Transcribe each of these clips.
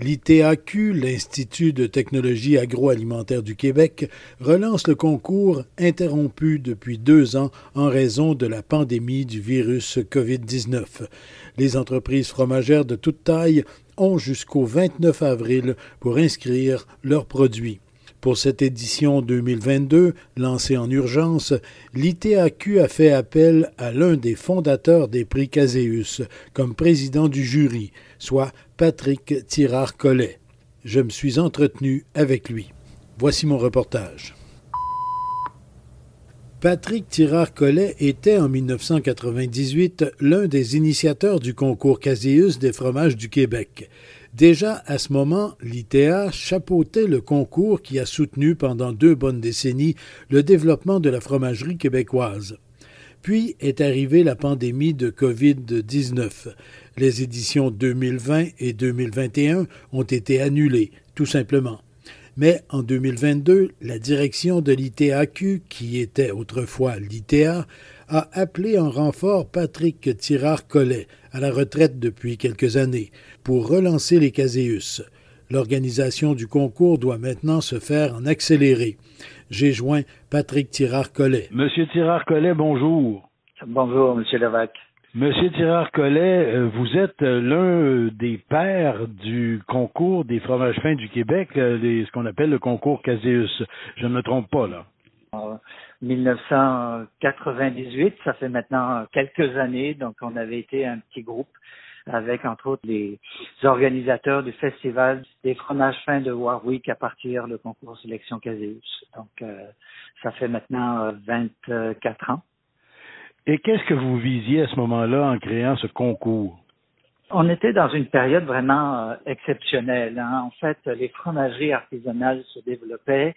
L'ITAQ, l'Institut de technologie agroalimentaire du Québec, relance le concours interrompu depuis deux ans en raison de la pandémie du virus COVID-19. Les entreprises fromagères de toute taille ont jusqu'au 29 avril pour inscrire leurs produits. Pour cette édition 2022, lancée en urgence, l'ITAQ a fait appel à l'un des fondateurs des prix Caséus comme président du jury, soit Patrick Tirard-Collet. Je me suis entretenu avec lui. Voici mon reportage. Patrick Tirard-Collet était en 1998 l'un des initiateurs du concours Caséus des fromages du Québec. Déjà à ce moment, l'ITA chapeautait le concours qui a soutenu pendant deux bonnes décennies le développement de la fromagerie québécoise. Puis est arrivée la pandémie de COVID-19. Les éditions 2020 et 2021 ont été annulées, tout simplement. Mais en 2022, la direction de l'ITAQ, qui était autrefois l'ITA, a appelé en renfort Patrick Tirard-Collet, à la retraite depuis quelques années, pour relancer les Caséus. L'organisation du concours doit maintenant se faire en accéléré j'ai joint Patrick Tirard-Collet. Monsieur Tirard-Collet, bonjour. Bonjour, Monsieur Levac. Monsieur Tirard-Collet, euh, vous êtes euh, l'un des pères du concours des fromages fins du Québec, euh, ce qu'on appelle le concours Caséus. Je ne me trompe pas, là. En 1998, ça fait maintenant quelques années, donc on avait été un petit groupe avec entre autres les organisateurs du festival des fromages fins de Warwick à partir du concours sélection Caseus. Donc euh, ça fait maintenant 24 euh, ans. Et qu'est-ce que vous visiez à ce moment-là en créant ce concours? On était dans une période vraiment euh, exceptionnelle. Hein. En fait, les fromageries artisanales se développaient.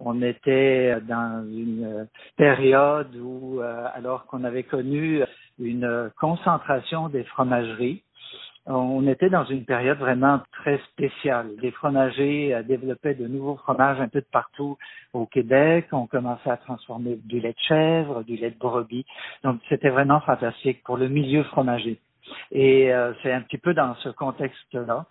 On était dans une période où, alors qu'on avait connu une concentration des fromageries, on était dans une période vraiment très spéciale. Les fromagers euh, développaient de nouveaux fromages un peu de partout au Québec. On commençait à transformer du lait de chèvre, du lait de brebis. Donc, c'était vraiment fantastique pour le milieu fromager. Et euh, c'est un petit peu dans ce contexte-là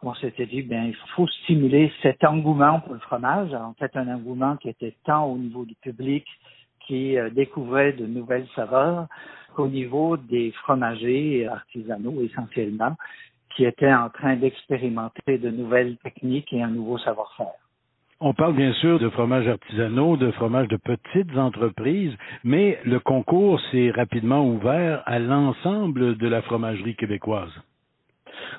qu'on s'était dit, bien, il faut stimuler cet engouement pour le fromage. En fait, un engouement qui était tant au niveau du public qui euh, découvrait de nouvelles saveurs, au niveau des fromagers artisanaux essentiellement, qui étaient en train d'expérimenter de nouvelles techniques et un nouveau savoir-faire. On parle bien sûr de fromages artisanaux, de fromages de petites entreprises, mais le concours s'est rapidement ouvert à l'ensemble de la fromagerie québécoise.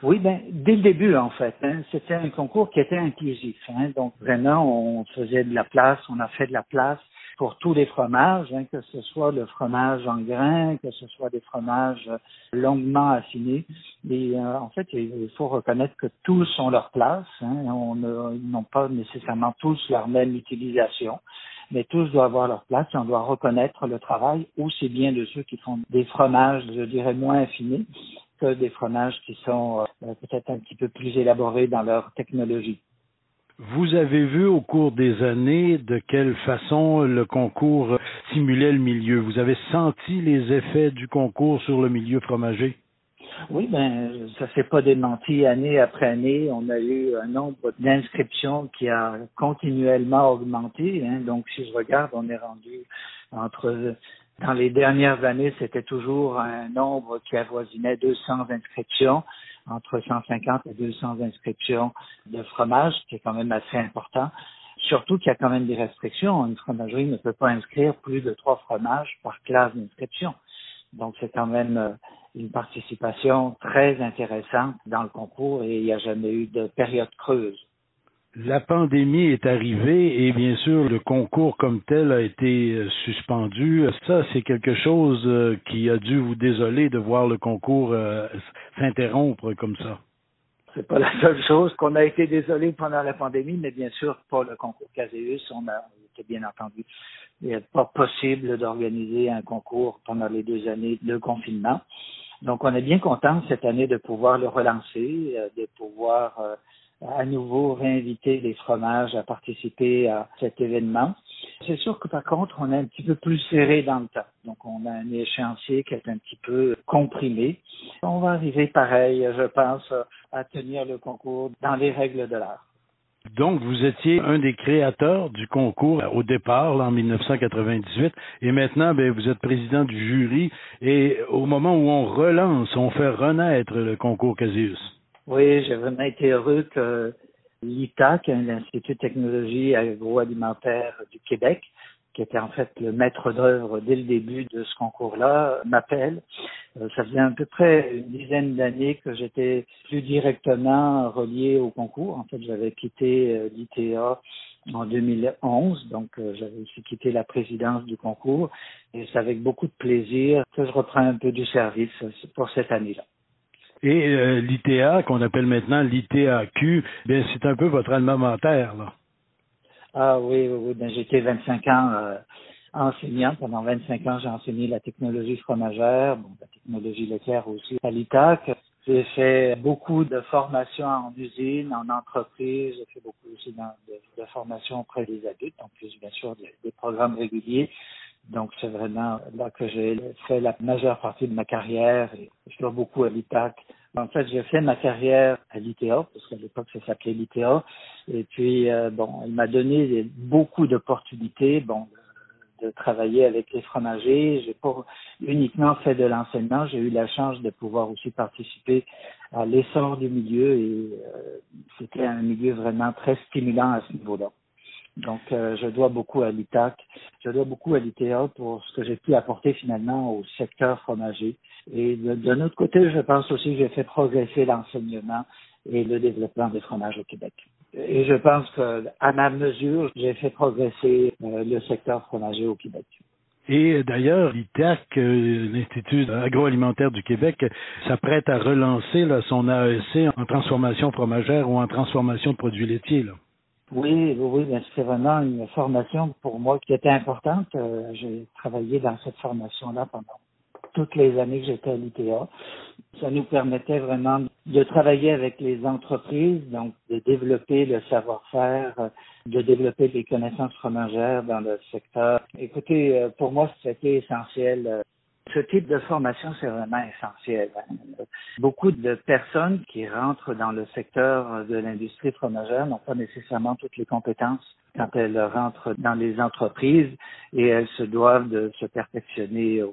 Oui, ben, dès le début, en fait. Hein, c'était un concours qui était inclusif. Hein, donc, vraiment, on faisait de la place, on a fait de la place pour tous les fromages, hein, que ce soit le fromage en grains, que ce soit des fromages longuement affinés. Et euh, en fait, il faut reconnaître que tous ont leur place. Hein, on ils n'ont pas nécessairement tous leur même utilisation, mais tous doivent avoir leur place et on doit reconnaître le travail aussi bien de ceux qui font des fromages, je dirais, moins affinés que des fromages qui sont euh, peut-être un petit peu plus élaborés dans leur technologie. Vous avez vu au cours des années de quelle façon le concours simulait le milieu? Vous avez senti les effets du concours sur le milieu fromager? Oui, ben ça s'est pas démenti année après année. On a eu un nombre d'inscriptions qui a continuellement augmenté. Hein. Donc, si je regarde, on est rendu entre dans les dernières années, c'était toujours un nombre qui avoisinait 200 inscriptions entre 150 et 200 inscriptions de fromage, qui est quand même assez important. Surtout qu'il y a quand même des restrictions. Une fromagerie ne peut pas inscrire plus de trois fromages par classe d'inscription. Donc c'est quand même euh, une participation très intéressante dans le concours et il n'y a jamais eu de période creuse. La pandémie est arrivée et bien sûr le concours comme tel a été euh, suspendu. Ça, c'est quelque chose euh, qui a dû vous désoler de voir le concours euh, s'interrompre comme ça. C'est pas la seule chose qu'on a été désolé pendant la pandémie, mais bien sûr, pour le concours Caseus, on a été bien entendu. Il n'est pas possible d'organiser un concours pendant les deux années de confinement. Donc, on est bien content cette année de pouvoir le relancer, de pouvoir à nouveau réinviter les fromages à participer à cet événement. C'est sûr que par contre, on est un petit peu plus serré dans le temps. Donc, on a un échéancier qui est un petit peu comprimé. On va arriver pareil, je pense, à tenir le concours dans les règles de l'art. Donc, vous étiez un des créateurs du concours au départ, en 1998, et maintenant, ben, vous êtes président du jury. Et au moment où on relance, on fait renaître le concours Casius. Oui, j'ai vraiment été heureux que l'ITAC, l'Institut de technologie agroalimentaire du Québec, qui était en fait le maître d'œuvre dès le début de ce concours-là, m'appelle. Euh, ça faisait à peu près une dizaine d'années que j'étais plus directement relié au concours. En fait, j'avais quitté euh, l'ITA en 2011, donc euh, j'avais aussi quitté la présidence du concours et c'est avec beaucoup de plaisir que je reprends un peu du service pour cette année-là. Et euh, l'ITA, qu'on appelle maintenant l'ITAQ, bien, c'est un peu votre alma mater, là. Ah oui, oui, oui. Ben, j'étais 25 ans euh, enseignant. Pendant 25 ans, j'ai enseigné la technologie fromagère, la technologie laitière aussi à l'ITAC. J'ai fait beaucoup de formations en usine, en entreprise. J'ai fait beaucoup aussi de, de formations auprès des adultes, en plus bien sûr des, des programmes réguliers. Donc, c'est vraiment là que j'ai fait la majeure partie de ma carrière. Et je dois beaucoup à l'ITAC. En fait, j'ai fait ma carrière à l'ITA, parce qu'à l'époque, ça s'appelait l'ITA. Et puis, euh, bon, il m'a donné beaucoup d'opportunités, bon, de travailler avec les fromagers. J'ai pas uniquement fait de l'enseignement, j'ai eu la chance de pouvoir aussi participer à l'essor du milieu et euh, c'était un milieu vraiment très stimulant à ce niveau-là. Donc, euh, je dois beaucoup à l'ITAC, je dois beaucoup à l'ITA pour ce que j'ai pu apporter finalement au secteur fromager. Et de autre côté, je pense aussi que j'ai fait progresser l'enseignement et le développement des fromages au Québec. Et je pense que, à ma mesure, j'ai fait progresser euh, le secteur fromager au Québec. Et d'ailleurs, l'ITAC, euh, l'Institut agroalimentaire du Québec, s'apprête à relancer là, son AEC en transformation fromagère ou en transformation de produits laitiers. Là. Oui, oui, oui, c'est vraiment une formation pour moi qui était importante. Euh, j'ai travaillé dans cette formation-là pendant toutes les années que j'étais à l'ITA. Ça nous permettait vraiment de travailler avec les entreprises, donc de développer le savoir-faire, de développer des connaissances fromagères dans le secteur. Écoutez, euh, pour moi, c'était essentiel ce type de formation, c'est vraiment essentiel. Beaucoup de personnes qui rentrent dans le secteur de l'industrie fromagère n'ont pas nécessairement toutes les compétences quand elles rentrent dans les entreprises et elles se doivent de se perfectionner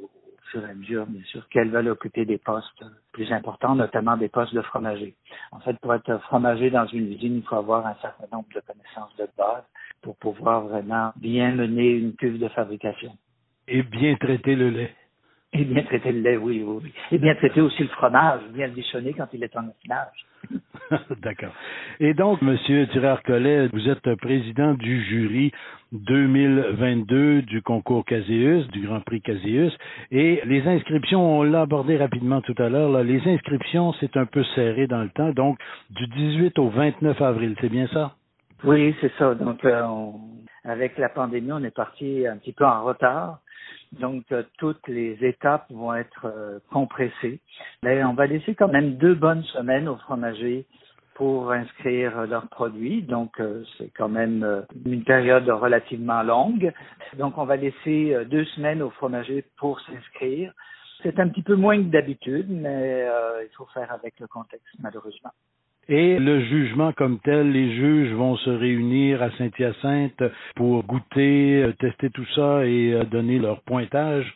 fur et à mesure, bien sûr, qu'elles veulent occuper des postes plus importants, notamment des postes de fromager. En fait, pour être fromager dans une usine, il faut avoir un certain nombre de connaissances de base pour pouvoir vraiment bien mener une cuve de fabrication. Et bien traiter le lait. Et bien traiter le lait, oui, oui, Et bien traiter aussi le fromage, bien le bichonner quand il est en affinage. D'accord. Et donc, Monsieur Tirard-Collet, vous êtes président du jury 2022 du concours Caséus, du Grand Prix Caséus. Et les inscriptions, on l'a abordé rapidement tout à l'heure, les inscriptions, c'est un peu serré dans le temps. Donc, du 18 au 29 avril, c'est bien ça? Oui, c'est ça. Donc, euh, avec la pandémie, on est parti un petit peu en retard. Donc, euh, toutes les étapes vont être euh, compressées. Mais on va laisser quand même deux bonnes semaines aux fromagers pour inscrire leurs produits. Donc, euh, c'est quand même une période relativement longue. Donc, on va laisser deux semaines aux fromagers pour s'inscrire. C'est un petit peu moins que d'habitude, mais il faut faire avec le contexte, malheureusement. Et le jugement comme tel, les juges vont se réunir à Saint-Hyacinthe pour goûter, euh, tester tout ça et euh, donner leur pointage.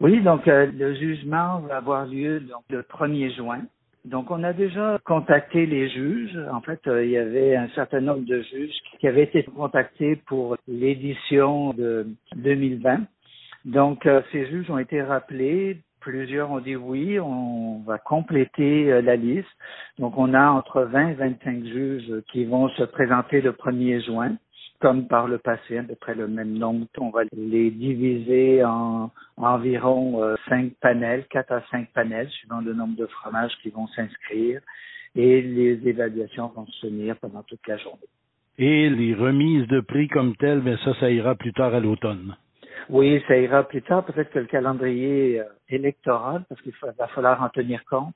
Oui, donc euh, le jugement va avoir lieu donc, le 1er juin. Donc on a déjà contacté les juges. En fait, il y avait un certain nombre de juges qui avaient été contactés pour l'édition de 2020. Donc ces juges ont été rappelés Plusieurs ont dit oui, on va compléter euh, la liste. Donc, on a entre 20 et 25 juges qui vont se présenter le 1er juin, comme par le passé, à peu près le même nombre. On va les diviser en environ 5 euh, panels, 4 à 5 panels, suivant le nombre de fromages qui vont s'inscrire. et les évaluations vont se tenir pendant toute la journée. Et les remises de prix comme telles, ben ça, ça ira plus tard à l'automne. Oui, ça ira plus tard. Peut-être que le calendrier euh, électoral, parce qu'il va falloir en tenir compte,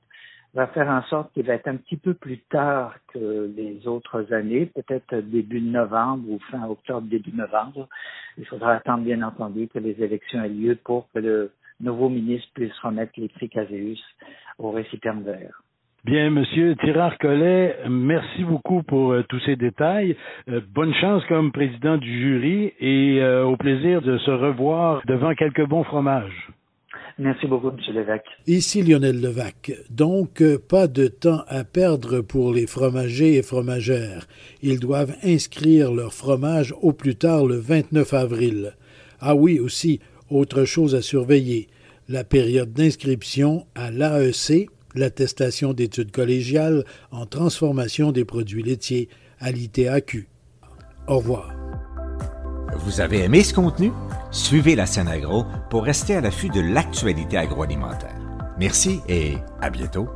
va faire en sorte qu'il va être un petit peu plus tard que les autres années, peut-être début de novembre ou fin octobre, début novembre. Il faudra attendre, bien entendu, que les élections aient lieu pour que le nouveau ministre puisse remettre les prix Caséus au récipiendaire. Bien, Monsieur Tirard-Collet, merci beaucoup pour euh, tous ces détails. Euh, bonne chance comme président du jury et euh, au plaisir de se revoir devant quelques bons fromages. Merci beaucoup, M. Lévesque. Ici Lionel Levac. Donc, pas de temps à perdre pour les fromagers et fromagères. Ils doivent inscrire leur fromage au plus tard le 29 avril. Ah oui, aussi, autre chose à surveiller. La période d'inscription à l'AEC, l'attestation d'études collégiales en transformation des produits laitiers à l'ITAQ. Au revoir. Vous avez aimé ce contenu? Suivez la scène agro pour rester à l'affût de l'actualité agroalimentaire. Merci et à bientôt.